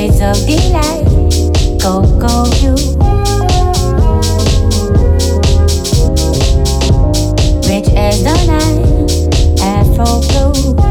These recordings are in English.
製造未来ここよ Rich as the night Afro blue.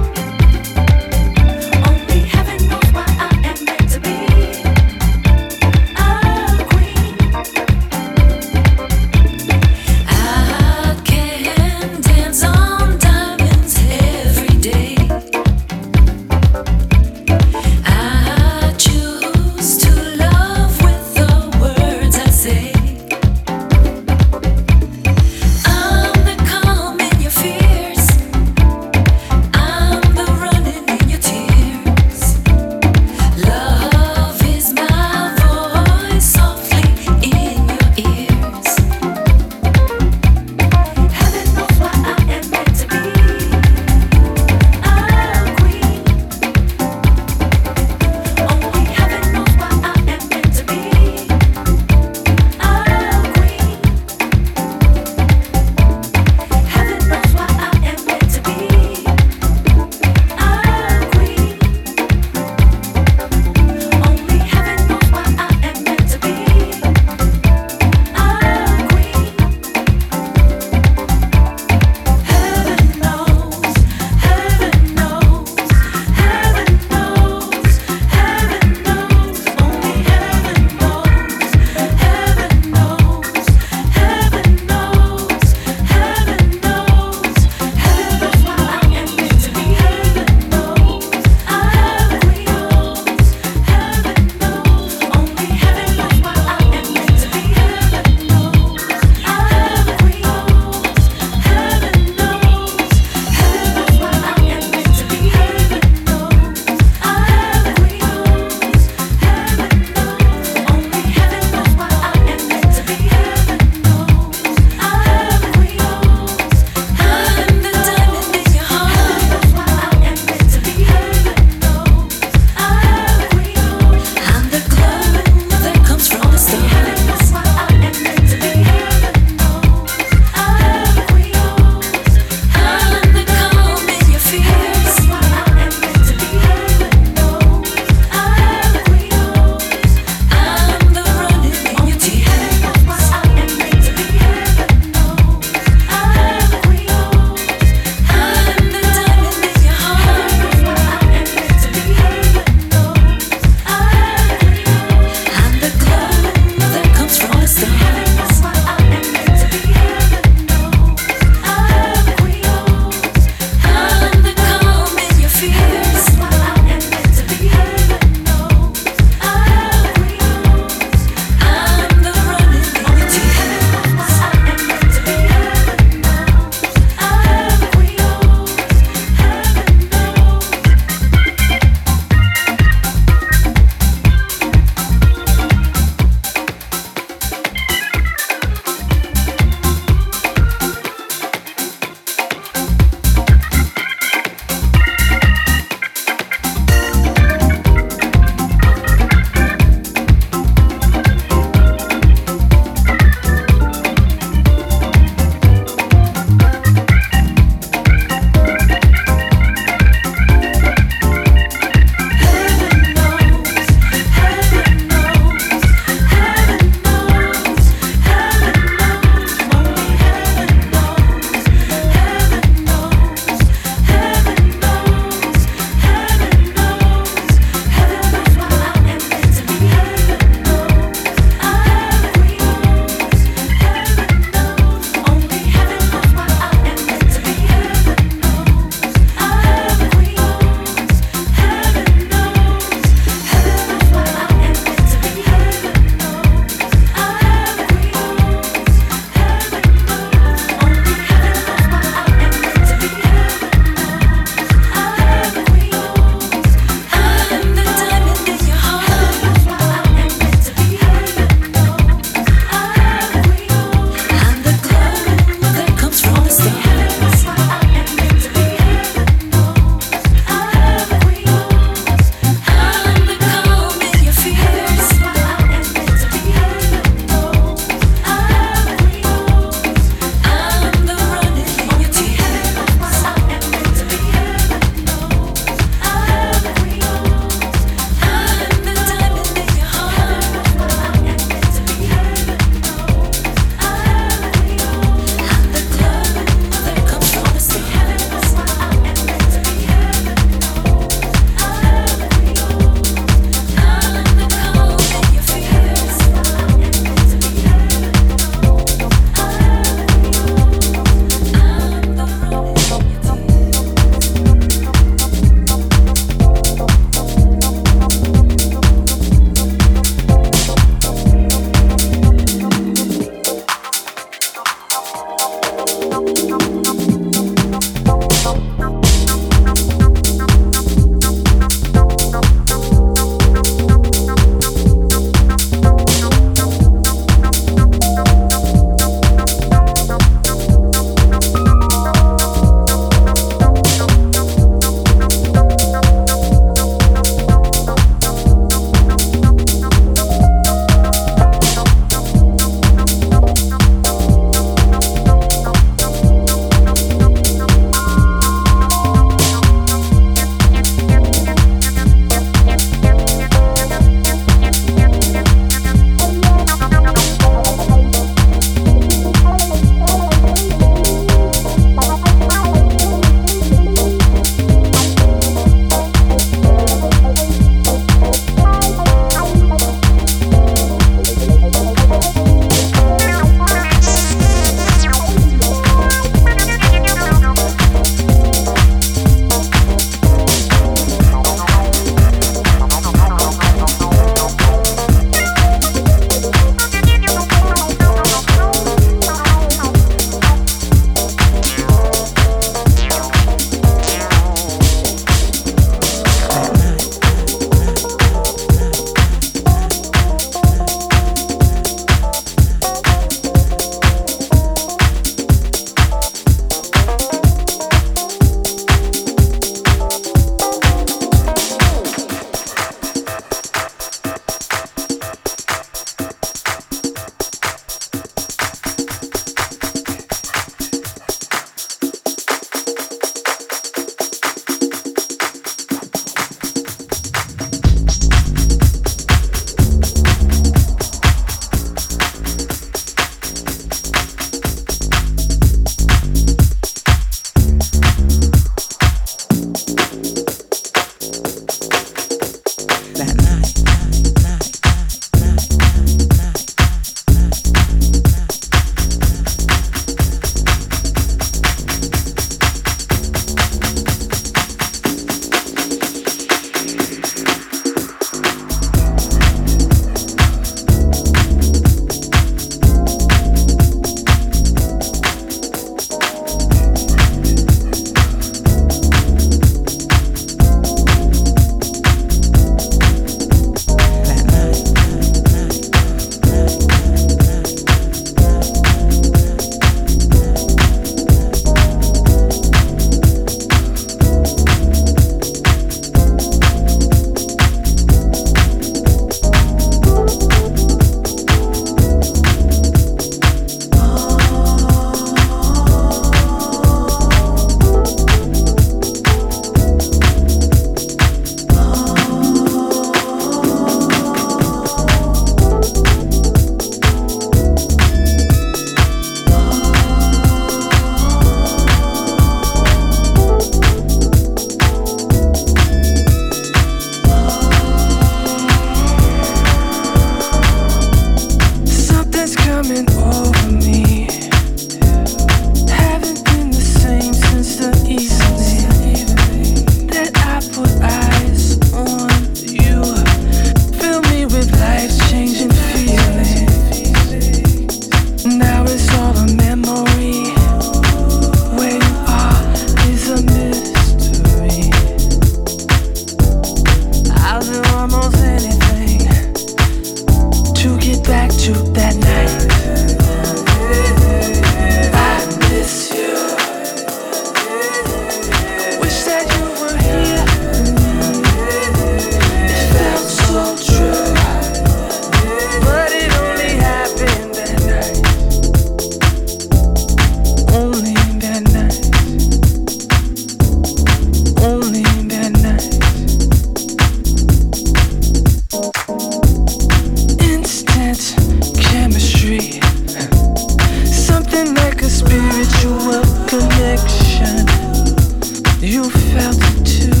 felt it too.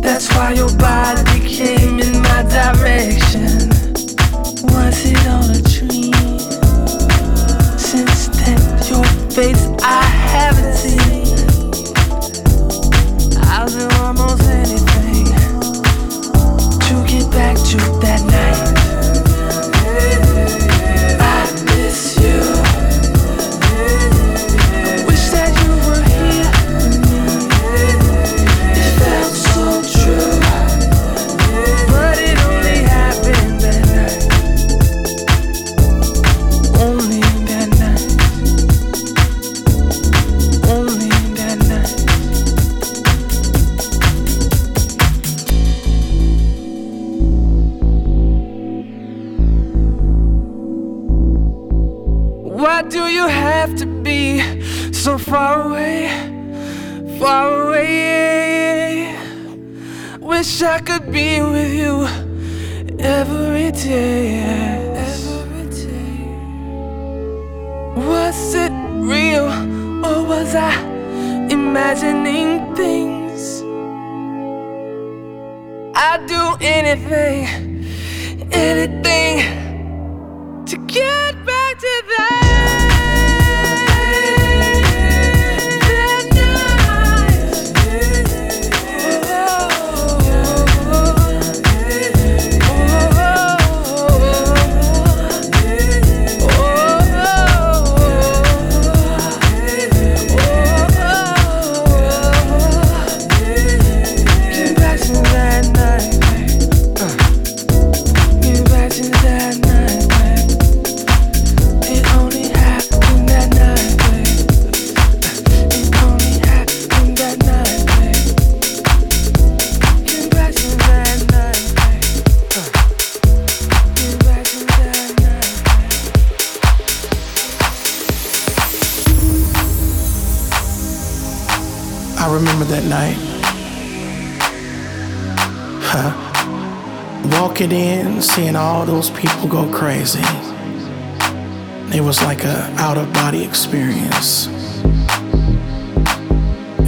That's why your body came in my direction. It a dream? Since then, your face seeing all those people go crazy. It was like a out of body experience.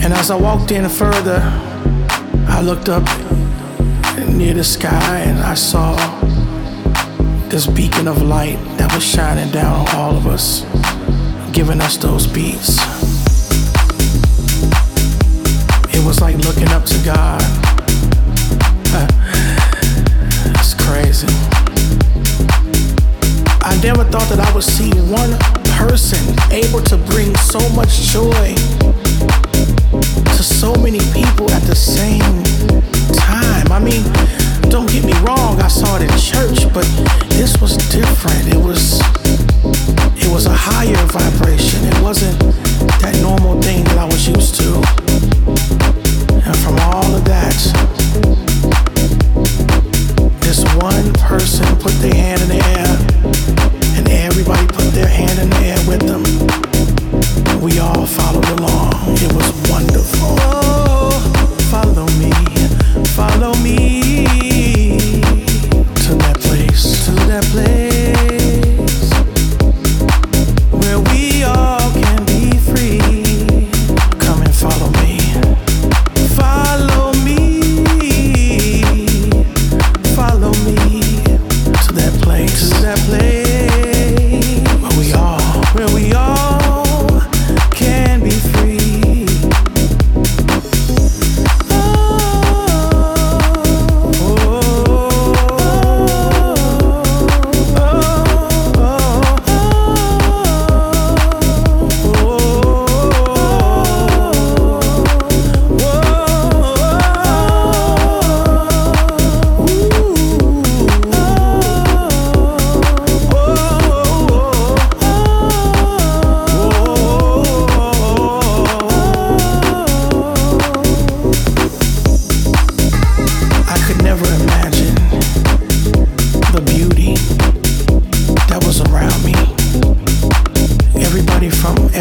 And as I walked in further, I looked up near the sky and I saw this beacon of light that was shining down on all of us, giving us those beats. It was like looking up to God. I never thought that I would see one person able to bring so much joy to so many people at the same time. I mean, don't get me wrong, I saw it in church, but this was different. It was it was a higher vibration. It wasn't that normal thing that I was used to. And from all of that, one person put their hand in the air, and everybody put their hand in the air with them. We all followed along. It was wonderful. Oh, follow me, follow me to that place, to that place.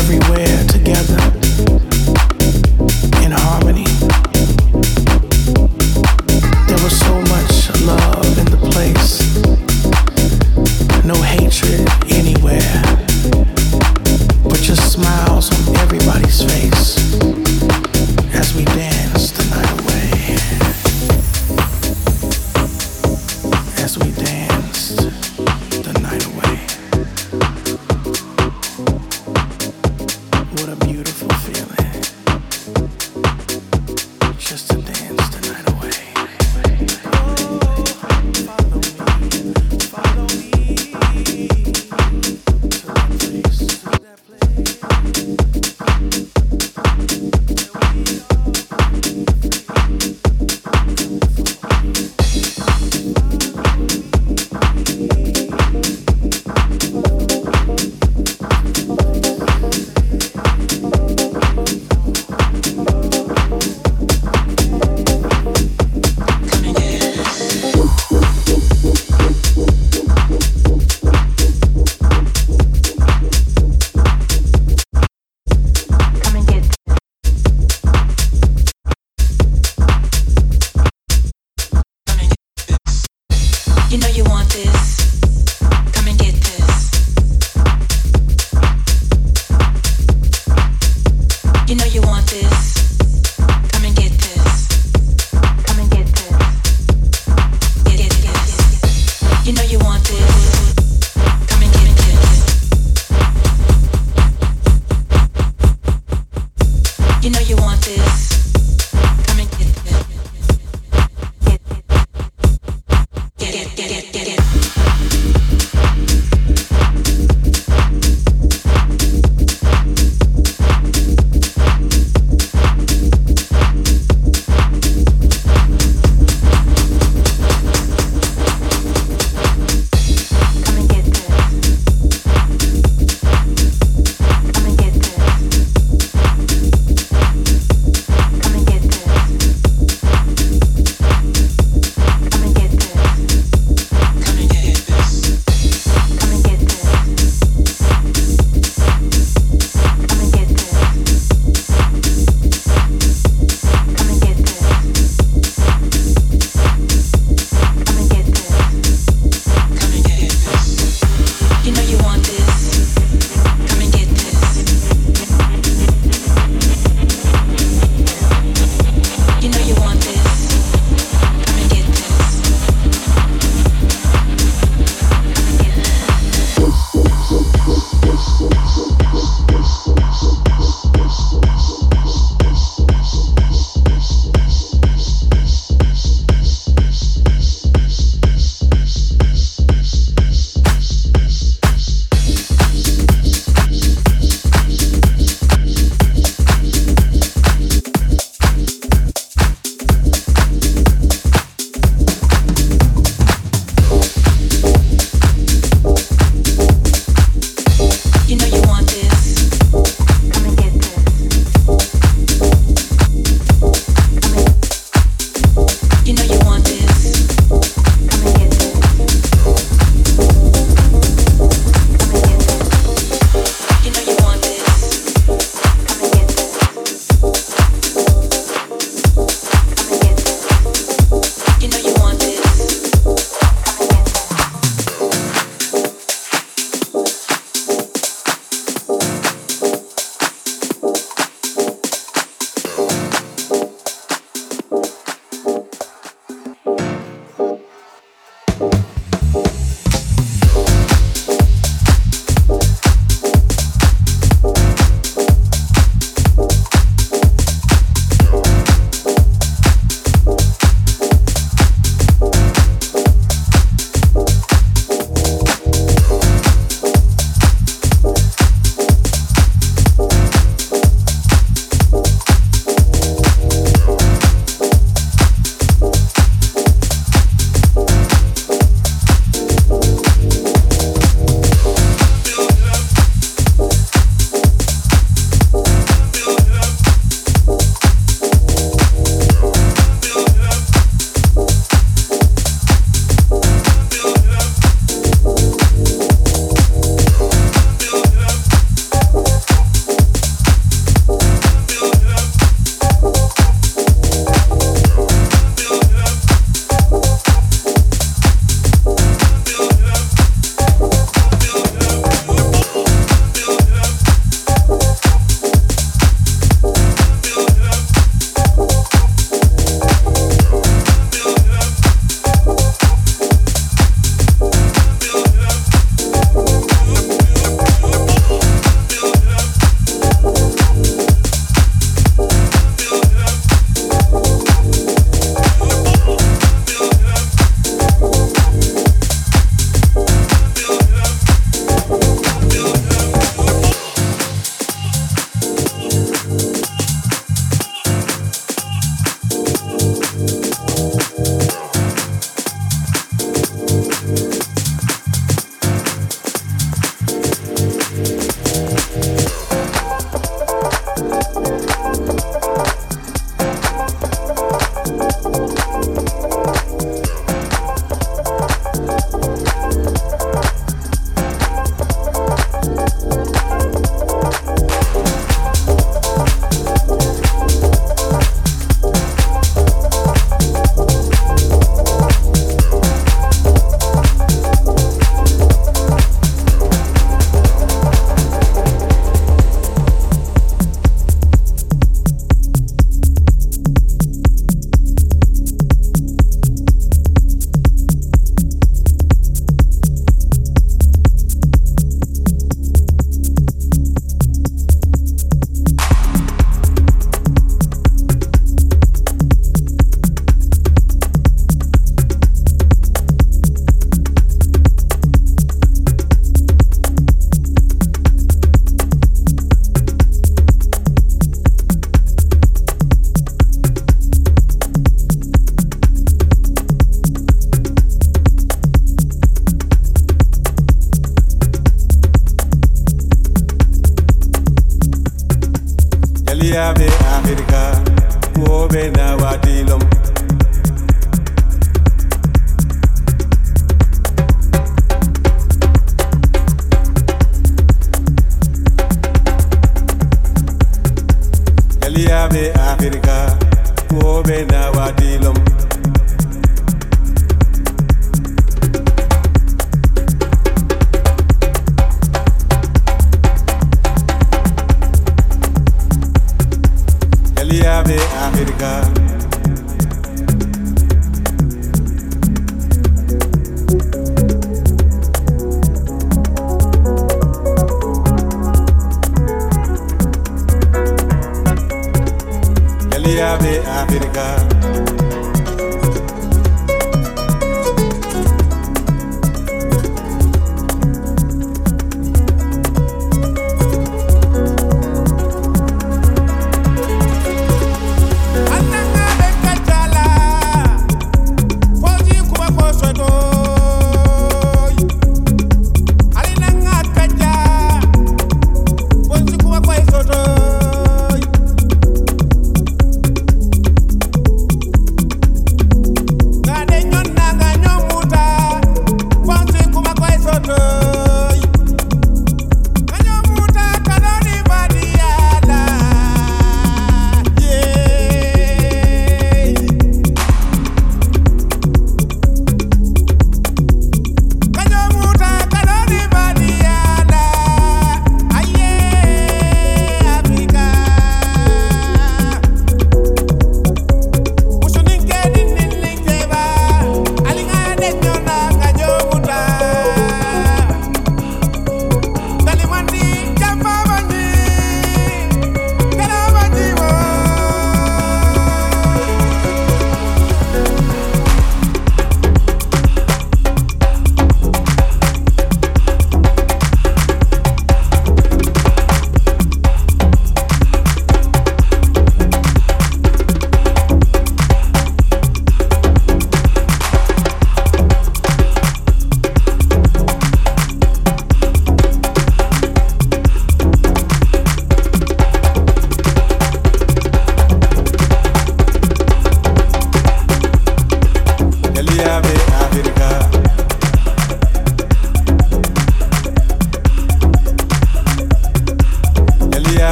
everywhere together.